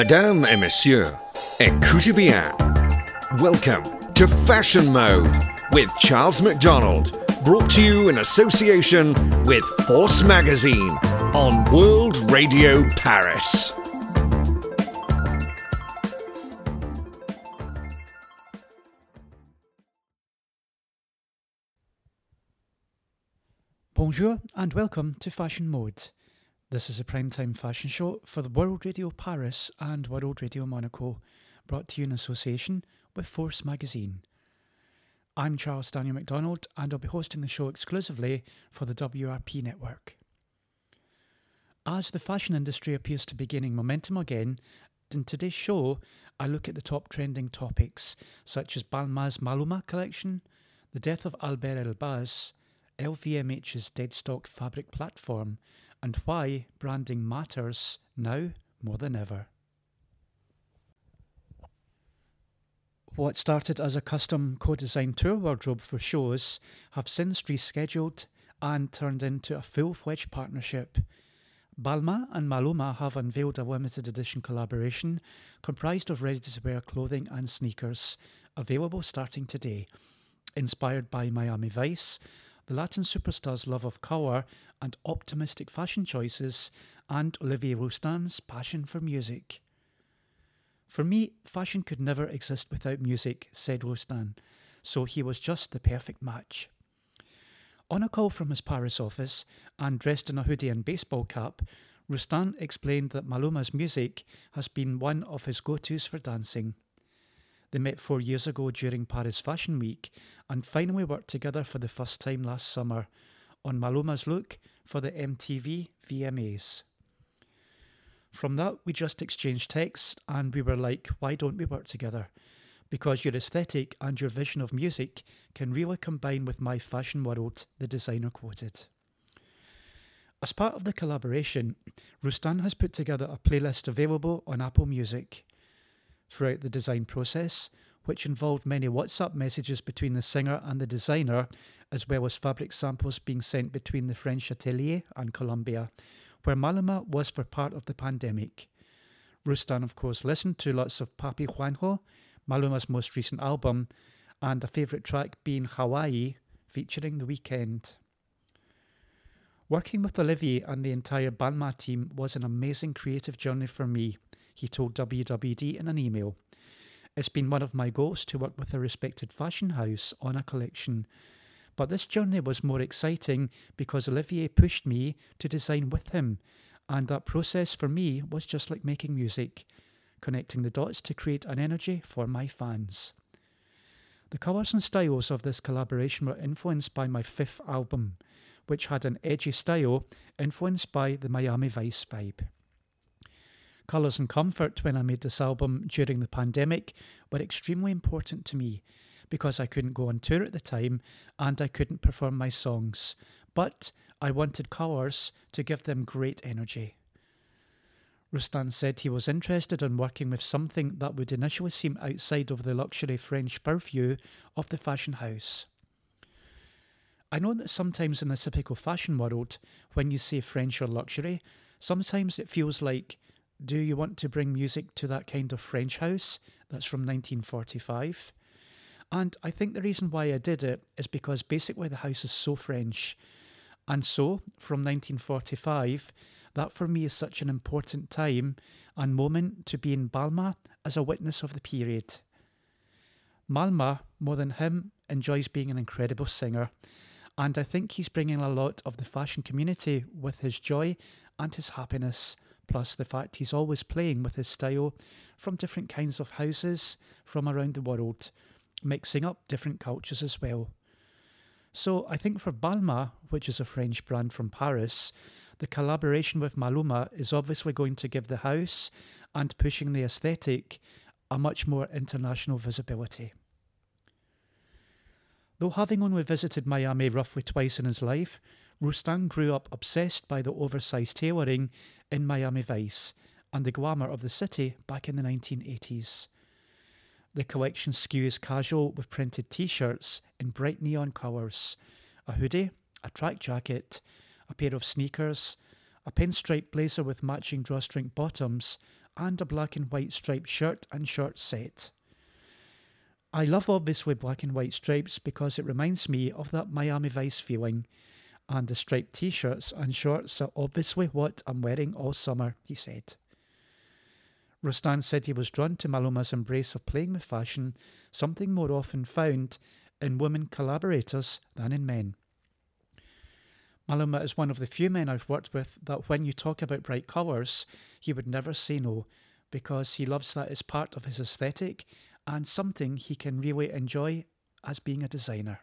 Mesdames et messieurs, écoutez bien. Welcome to Fashion Mode with Charles McDonald, brought to you in association with Force Magazine on World Radio Paris. Bonjour and welcome to Fashion Mode. This is a primetime fashion show for the World Radio Paris and World Radio Monaco, brought to you in association with Force Magazine. I'm Charles Daniel McDonald and I'll be hosting the show exclusively for the WRP network. As the fashion industry appears to be gaining momentum again, in today's show, I look at the top trending topics such as Balmain's Maluma collection, the death of Albert Elbaz, LVMH's deadstock fabric platform, and why branding matters now more than ever. What started as a custom co designed tour wardrobe for shows have since rescheduled and turned into a full fledged partnership. Balmain and Maluma have unveiled a limited edition collaboration comprised of ready to wear clothing and sneakers, available starting today. Inspired by Miami Vice, the Latin superstar's love of colour and optimistic fashion choices, and Olivier Rousteing's passion for music. For me, fashion could never exist without music, said Rousteing, so he was just the perfect match. On a call from his Paris office and dressed in a hoodie and baseball cap, Rousteing explained that Maluma's music has been one of his go tos for dancing. They met four years ago during Paris Fashion Week and finally worked together for the first time last summer on Maluma's look for the MTV VMAs. From that, we just exchanged texts and we were like, why don't we work together? Because your aesthetic and your vision of music can really combine with my fashion world, the designer quoted. As part of the collaboration, Rousteing has put together a playlist available on Apple Music throughout the design process, which involved many WhatsApp messages between the singer and the designer, as well as fabric samples being sent between the French atelier and Colombia, where Maluma was for part of the pandemic. Rousteing, of course, listened to lots of Papi Juancho, Maluma's most recent album, and a favourite track being Hawaii, featuring The Weeknd. Working with Olivier and the entire Balmain team was an amazing creative journey for me he told WWD in an email. It's been one of my goals to work with a respected fashion house on a collection. But this journey was more exciting because Olivier pushed me to design with him, and that process for me was just like making music, connecting the dots to create an energy for my fans. The colours and styles of this collaboration were influenced by my fifth album, which had an edgy style influenced by the Miami Vice vibe. Colours and comfort when I made this album during the pandemic were extremely important to me because I couldn't go on tour at the time and I couldn't perform my songs. But I wanted colours to give them great energy. Rousteing said he was interested in working with something that would initially seem outside of the luxury French purview of the fashion house. I know that sometimes in the typical fashion world, when you say French or luxury, sometimes it feels like do you want to bring music to that kind of French house that's from 1945? And I think the reason why I did it is because basically the house is so French. And so, from 1945, that for me is such an important time and moment to be in Balmain as a witness of the period. Maluma, more than him, enjoys being an incredible singer, and I think he's bringing a lot of the fashion community with his joy and his happiness plus the fact he's always playing with his style from different kinds of houses from around the world, mixing up different cultures as well. So I think for Balmain, which is a French brand from Paris, the collaboration with Maluma is obviously going to give the house and pushing the aesthetic a much more international visibility. Though having only visited Miami roughly twice in his life, Rousteing grew up obsessed by the oversized tailoring in Miami Vice and the glamour of the city back in the 1980s. The collection skews casual with printed t shirts in bright neon colours, a hoodie, a track jacket, a pair of sneakers, a pinstripe blazer with matching drawstring bottoms, and a black and white striped shirt and short set. I love obviously black and white stripes because it reminds me of that Miami Vice feeling, and the striped t shirts and shorts are obviously what I'm wearing all summer, he said. Rousteing said he was drawn to Maluma's embrace of playing with fashion, something more often found in women collaborators than in men. Maluma is one of the few men I've worked with that when you talk about bright colours, he would never say no because he loves that as part of his aesthetic and something he can really enjoy as being a designer.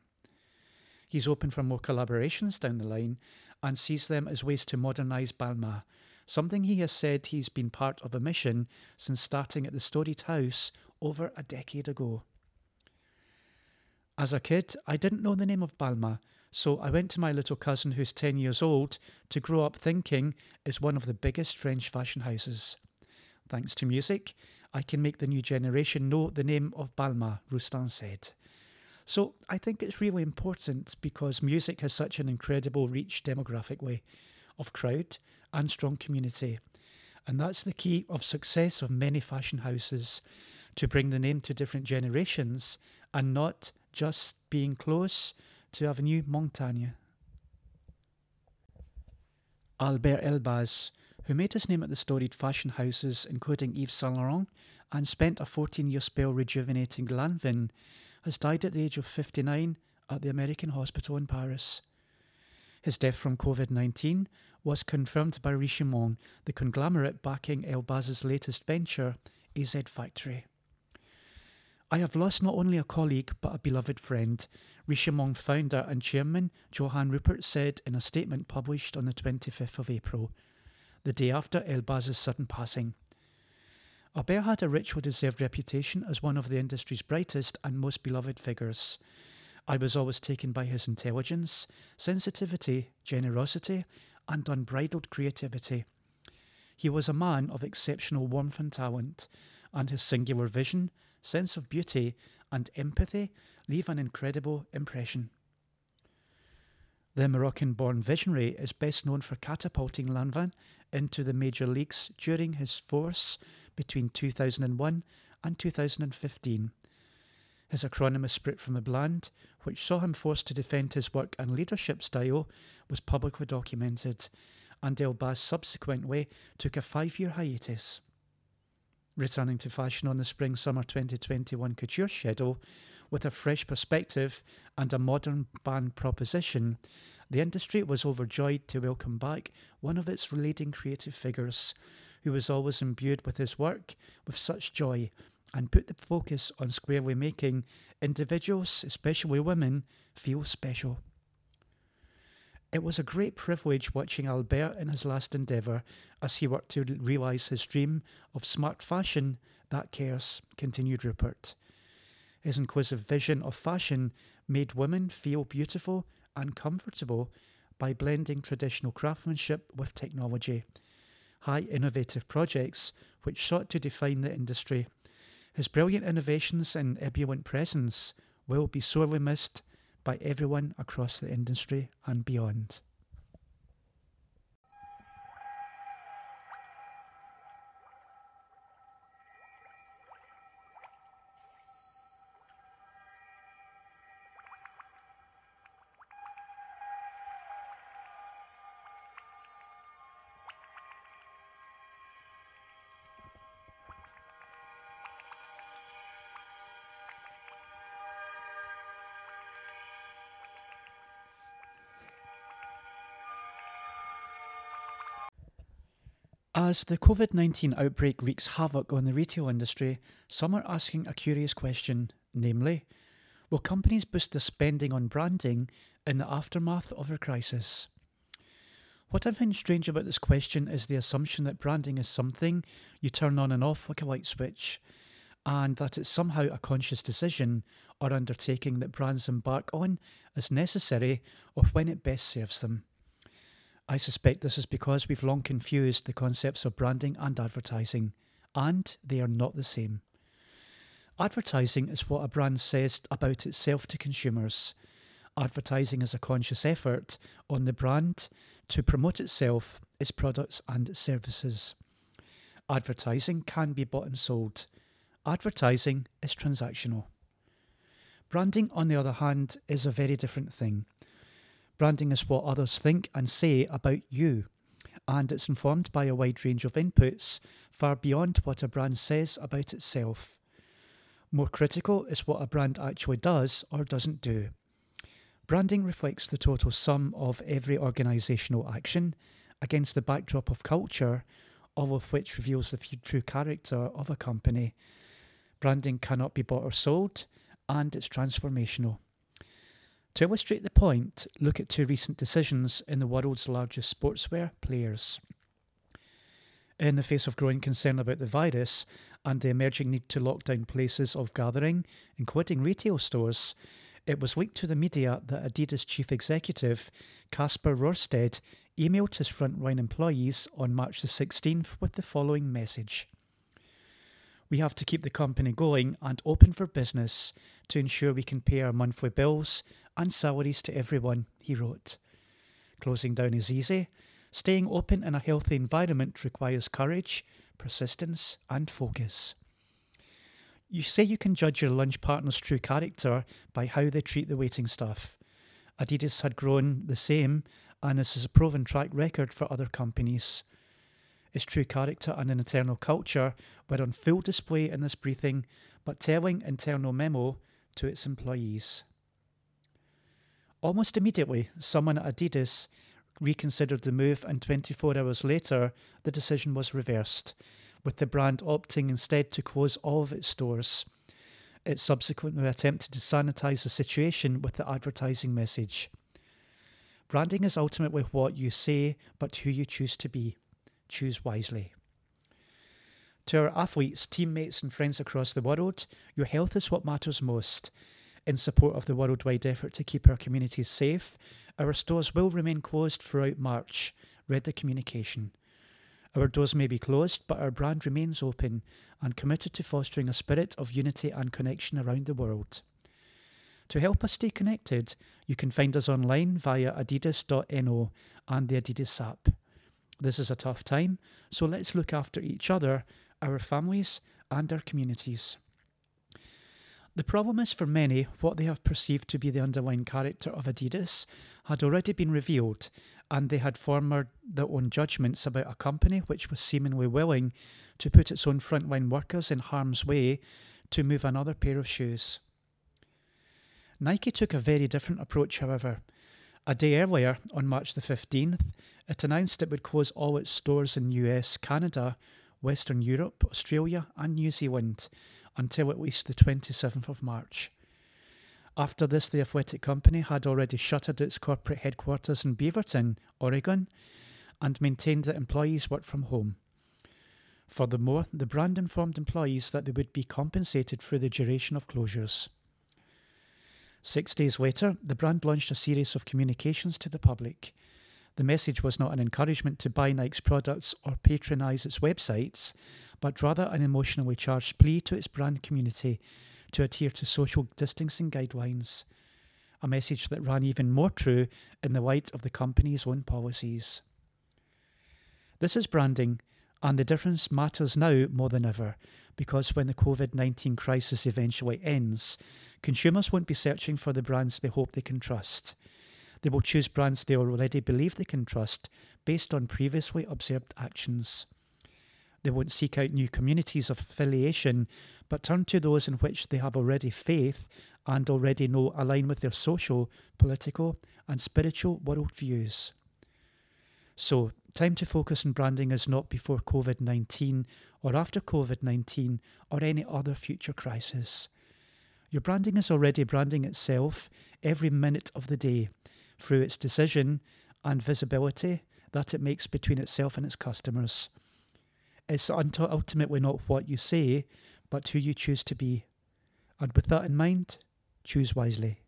He's open for more collaborations down the line and sees them as ways to modernise Balmain, something he has said he's been part of a mission since starting at the storied house over a decade ago. As a kid, I didn't know the name of Balmain, so I went to my little cousin, who's 10 years old, to grow up thinking is one of the biggest French fashion houses. Thanks to music, I can make the new generation know the name of Balmain, Rousteing said. So I think it's really important because music has such an incredible reach demographically of crowd and strong community. And that's the key of success of many fashion houses to bring the name to different generations and not just being close to Avenue Montaigne. Albert Elbaz, who made his name at the storied fashion houses including Yves Saint Laurent and spent a 14 year spell rejuvenating Lanvin, has died at the age of 59 at the American hospital in Paris. His death from COVID 19 was confirmed by Richemont, the conglomerate backing Elbaz's latest venture, AZ Factory. I have lost not only a colleague but a beloved friend, Richemont founder and chairman Johann Rupert said in a statement published on the 25th of April, the day after Elbaz's sudden passing. Albert had a rich, deserved reputation as one of the industry's brightest and most beloved figures. I was always taken by his intelligence, sensitivity, generosity, and unbridled creativity. He was a man of exceptional warmth and talent, and his singular vision, sense of beauty, and empathy leave an incredible impression. The Moroccan born visionary is best known for catapulting Lanvin into the major leagues during his force between 2001 and 2015. His acronym Esprit from the Bland, which saw him forced to defend his work and leadership style, was publicly documented, and Elbaz subsequently took a five year hiatus. Returning to fashion on the spring summer 2021 couture schedule with a fresh perspective and a modern band proposition, the industry was overjoyed to welcome back one of its leading creative figures, who was always imbued with his work with such joy and put the focus on squarely making individuals, especially women, feel special. It was a great privilege watching Albert in his last endeavour as he worked to realise his dream of smart fashion that cares, continued Rupert. His inquisitive vision of fashion made women feel beautiful and comfortable by blending traditional craftsmanship with technology. High innovative projects which sought to define the industry. His brilliant innovations and ebullient presence will be sorely missed by everyone across the industry and beyond. As the COVID 19 outbreak wreaks havoc on the retail industry, some are asking a curious question namely, will companies boost their spending on branding in the aftermath of a crisis? What I find strange about this question is the assumption that branding is something you turn on and off like a light switch, and that it's somehow a conscious decision or undertaking that brands embark on as necessary or when it best serves them. I suspect this is because we've long confused the concepts of branding and advertising, and they are not the same. Advertising is what a brand says about itself to consumers. Advertising is a conscious effort on the brand to promote itself, its products, and its services. Advertising can be bought and sold. Advertising is transactional. Branding, on the other hand, is a very different thing. Branding is what others think and say about you, and it's informed by a wide range of inputs far beyond what a brand says about itself. More critical is what a brand actually does or doesn't do. Branding reflects the total sum of every organisational action against the backdrop of culture, all of which reveals the true character of a company. Branding cannot be bought or sold, and it's transformational. To illustrate the point, look at two recent decisions in the world's largest sportswear players. In the face of growing concern about the virus and the emerging need to lock down places of gathering, including retail stores, it was leaked to the media that Adidas chief executive Kasper Rorsted emailed his frontline employees on March the 16th with the following message We have to keep the company going and open for business to ensure we can pay our monthly bills and salaries to everyone, he wrote. Closing down is easy. Staying open in a healthy environment requires courage, persistence, and focus. You say you can judge your lunch partner's true character by how they treat the waiting staff. Adidas had grown the same, and this is a proven track record for other companies. Its true character and an internal culture were on full display in this briefing, but telling internal memo to its employees. Almost immediately, someone at Adidas reconsidered the move, and 24 hours later, the decision was reversed, with the brand opting instead to close all of its stores. It subsequently attempted to sanitize the situation with the advertising message. Branding is ultimately what you say, but who you choose to be. Choose wisely. To our athletes, teammates, and friends across the world, your health is what matters most. In support of the worldwide effort to keep our communities safe, our stores will remain closed throughout March. Read the communication. Our doors may be closed, but our brand remains open and committed to fostering a spirit of unity and connection around the world. To help us stay connected, you can find us online via adidas.no and the Adidas app. This is a tough time, so let's look after each other, our families, and our communities. The problem is for many, what they have perceived to be the underlying character of Adidas had already been revealed, and they had formed their own judgments about a company which was seemingly willing to put its own frontline workers in harm's way to move another pair of shoes. Nike took a very different approach, however. A day earlier, on March the 15th, it announced it would close all its stores in US, Canada, Western Europe, Australia, and New Zealand until at least the 27th of March. After this, the athletic company had already shuttered its corporate headquarters in Beaverton, Oregon, and maintained that employees worked from home. Furthermore, the brand informed employees that they would be compensated for the duration of closures. Six days later, the brand launched a series of communications to the public. The message was not an encouragement to buy Nike's products or patronise its websites, but rather an emotionally charged plea to its brand community to adhere to social distancing guidelines. A message that ran even more true in the light of the company's own policies. This is branding, and the difference matters now more than ever because when the COVID 19 crisis eventually ends, consumers won't be searching for the brands they hope they can trust. They will choose brands they already believe they can trust based on previously observed actions. They won't seek out new communities of affiliation, but turn to those in which they have already faith and already know align with their social, political, and spiritual worldviews. So, time to focus on branding is not before COVID 19 or after COVID 19 or any other future crisis. Your branding is already branding itself every minute of the day through its decision and visibility that it makes between itself and its customers. It's ultimately not what you say, but who you choose to be. And with that in mind, choose wisely.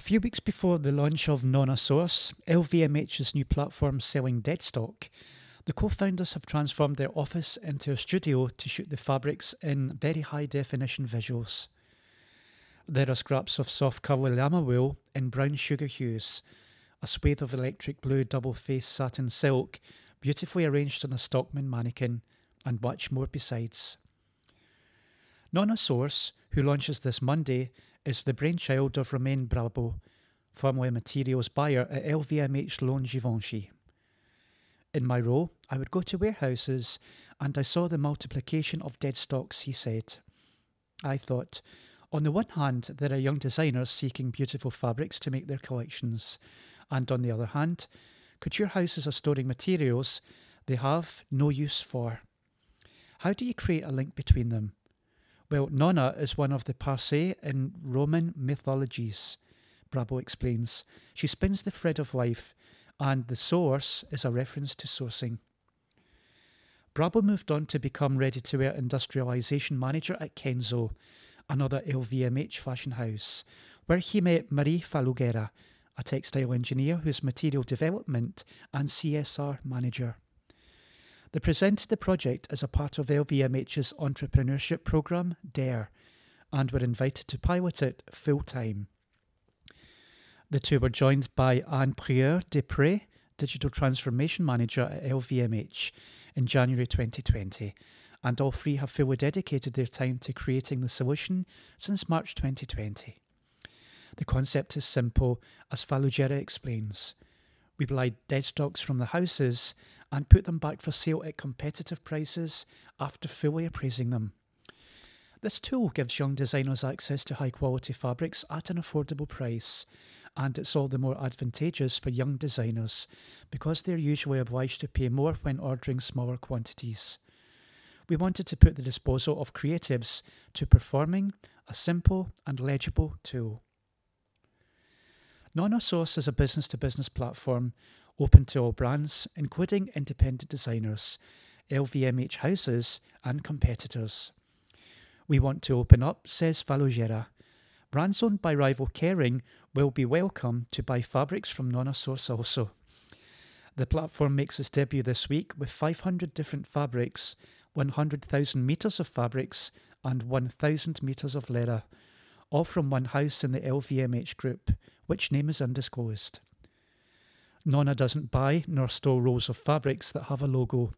A few weeks before the launch of Nona Source, LVMH's new platform selling Deadstock, the co founders have transformed their office into a studio to shoot the fabrics in very high definition visuals. There are scraps of soft curly llama wool in brown sugar hues, a swathe of electric blue double faced satin silk, beautifully arranged on a Stockman mannequin, and much more besides. Nona Source, who launches this Monday, is the brainchild of Romain Brabo, formerly materials buyer at LVMH Loan Givenchy. In my role, I would go to warehouses and I saw the multiplication of dead stocks, he said. I thought, on the one hand, there are young designers seeking beautiful fabrics to make their collections, and on the other hand, couture houses are storing materials they have no use for. How do you create a link between them? Well, Nona is one of the Parcae in Roman mythologies, Brabo explains. She spins the thread of life, and the source is a reference to sourcing. Brabo moved on to become ready to wear industrialisation manager at Kenzo, another LVMH fashion house, where he met Marie Falugera, a textile engineer who's material development and CSR manager. They presented the project as a part of LVMH's entrepreneurship program, DARE, and were invited to pilot it full time. The two were joined by Anne Prieur Desprez, Digital Transformation Manager at LVMH, in January 2020, and all three have fully dedicated their time to creating the solution since March 2020. The concept is simple, as Falugera explains. We buy dead stocks from the houses and put them back for sale at competitive prices after fully appraising them. This tool gives young designers access to high quality fabrics at an affordable price, and it's all the more advantageous for young designers because they're usually obliged to pay more when ordering smaller quantities. We wanted to put the disposal of creatives to performing a simple and legible tool. Nona Source is a business to business platform open to all brands, including independent designers, LVMH houses, and competitors. We want to open up, says Falugera. Brands owned by rival Kering will be welcome to buy fabrics from Nona Source also. The platform makes its debut this week with 500 different fabrics, 100,000 metres of fabrics, and 1,000 metres of leather, all from one house in the LVMH group, which name is undisclosed. Nona doesn't buy nor store rolls of fabrics that have a logo.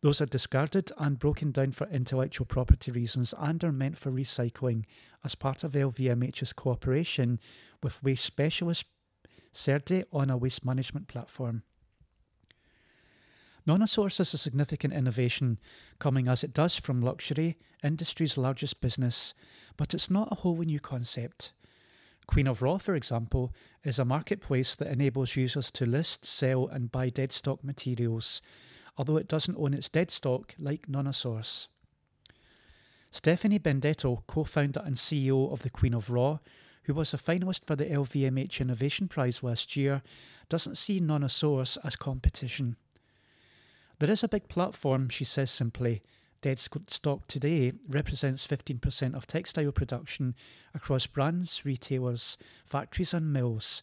Those are discarded and broken down for intellectual property reasons and are meant for recycling as part of LVMH's cooperation with waste specialist Cedre on a waste management platform. Nonasource is a significant innovation, coming as it does from luxury, industry's largest business, but it's not a wholly new concept. Queen of Raw, for example, is a marketplace that enables users to list, sell, and buy dead stock materials, although it doesn't own its dead stock like Nonasource. Stephanie Benedetto, co founder and CEO of the Queen of Raw, who was a finalist for the LVMH Innovation Prize last year, doesn't see Nonasource as competition. There is a big platform, she says simply, Dead stock today represents 15% of textile production across brands, retailers, factories, and mills,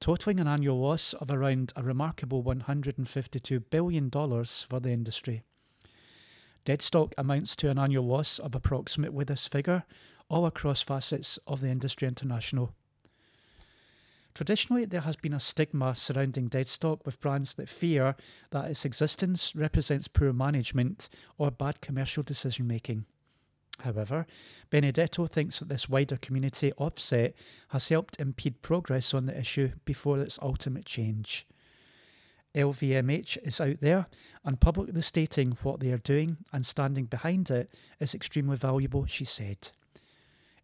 totaling an annual loss of around a remarkable $152 billion for the industry. Dead stock amounts to an annual loss of approximately this figure, all across facets of the industry international. Traditionally, there has been a stigma surrounding deadstock with brands that fear that its existence represents poor management or bad commercial decision making. However, Benedetto thinks that this wider community offset has helped impede progress on the issue before its ultimate change. LVMH is out there and publicly stating what they are doing and standing behind it is extremely valuable, she said.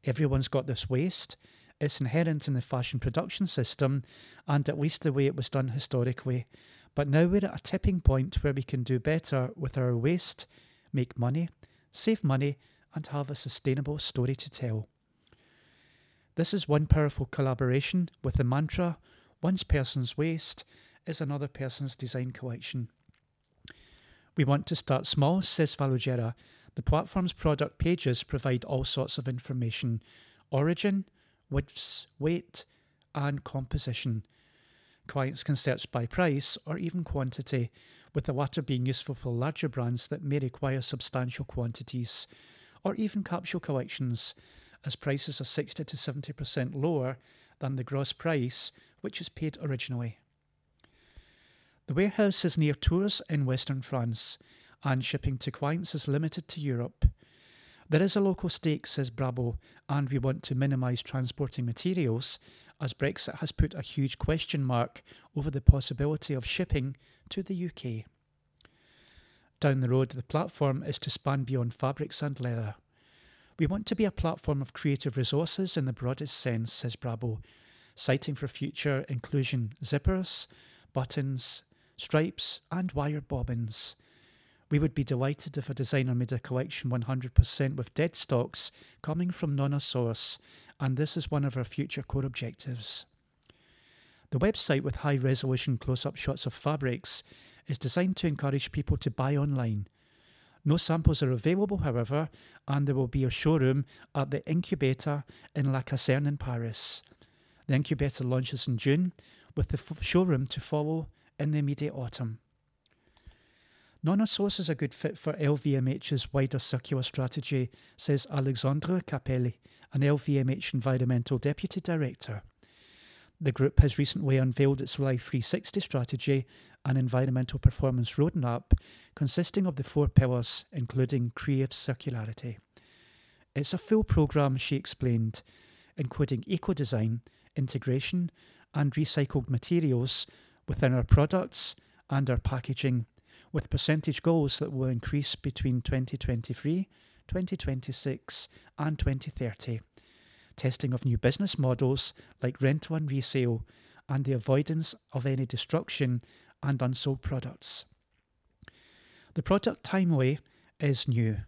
Everyone's got this waste, it's inherent in the fashion production system and at least the way it was done historically. But now we're at a tipping point where we can do better with our waste, make money, save money, and have a sustainable story to tell. This is one powerful collaboration with the mantra one person's waste is another person's design collection. We want to start small, says Falugera. The platform's product pages provide all sorts of information origin, widths, weight, and composition. Clients can search by price or even quantity, with the latter being useful for larger brands that may require substantial quantities, or even capsule collections, as prices are 60 to 70% lower than the gross price which is paid originally. The warehouse is near Tours in western France, and shipping to clients is limited to Europe. There is a local stake, says Brabo, and we want to minimise transporting materials, as Brexit has put a huge question mark over the possibility of shipping to the UK. Down the road, the platform is to span beyond fabrics and leather. We want to be a platform of creative resources in the broadest sense, says Brabo, citing for future inclusion zippers, buttons, stripes, and wire bobbins. We would be delighted if a designer made a collection 100% with dead stocks coming from Nona Source, and this is one of our future core objectives. The website with high resolution close up shots of fabrics is designed to encourage people to buy online. No samples are available, however, and there will be a showroom at the Incubator in La Caserne in Paris. The Incubator launches in June, with the f- showroom to follow in the immediate autumn. Nona Source is a good fit for LVMH's wider circular strategy, says Alexandre Capelli, an LVMH Environmental Deputy Director. The group has recently unveiled its Life 360 strategy, an environmental performance roadmap consisting of the four pillars, including creative circularity. It's a full programme, she explained, including eco design, integration, and recycled materials within our products and our packaging with percentage goals that will increase between 2023, 2026, and 2030. Testing of new business models like rental and resale, and the avoidance of any destruction and unsold products. The product Timeway is new.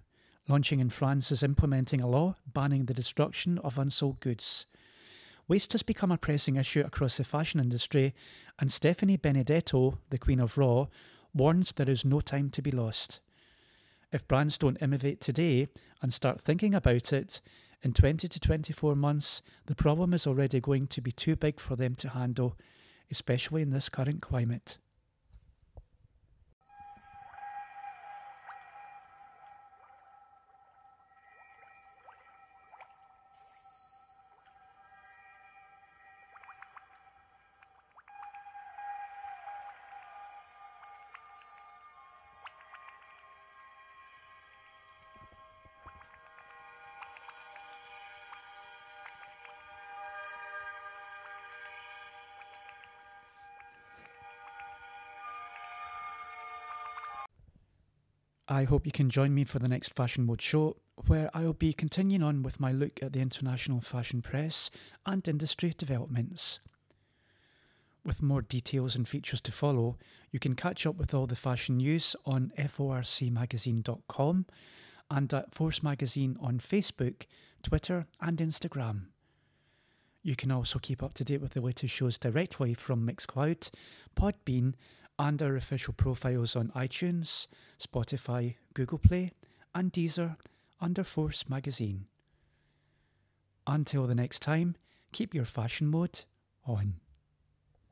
Launching in France is implementing a law banning the destruction of unsold goods. Waste has become a pressing issue across the fashion industry, and Stephanie Benedetto, the Queen of Raw, warns there is no time to be lost. If brands don't innovate today and start thinking about it, in 20 to 24 months, the problem is already going to be too big for them to handle, especially in this current climate. I hope you can join me for the next Fashion Mode show, where I will be continuing on with my look at the international fashion press and industry developments. With more details and features to follow, you can catch up with all the fashion news on forcmagazine.com and at Force Magazine on Facebook, Twitter, and Instagram. You can also keep up to date with the latest shows directly from Mixcloud, Podbean, and our official profiles on iTunes, Spotify, Google Play, and Deezer under Force Magazine. Until the next time, keep your fashion mode on.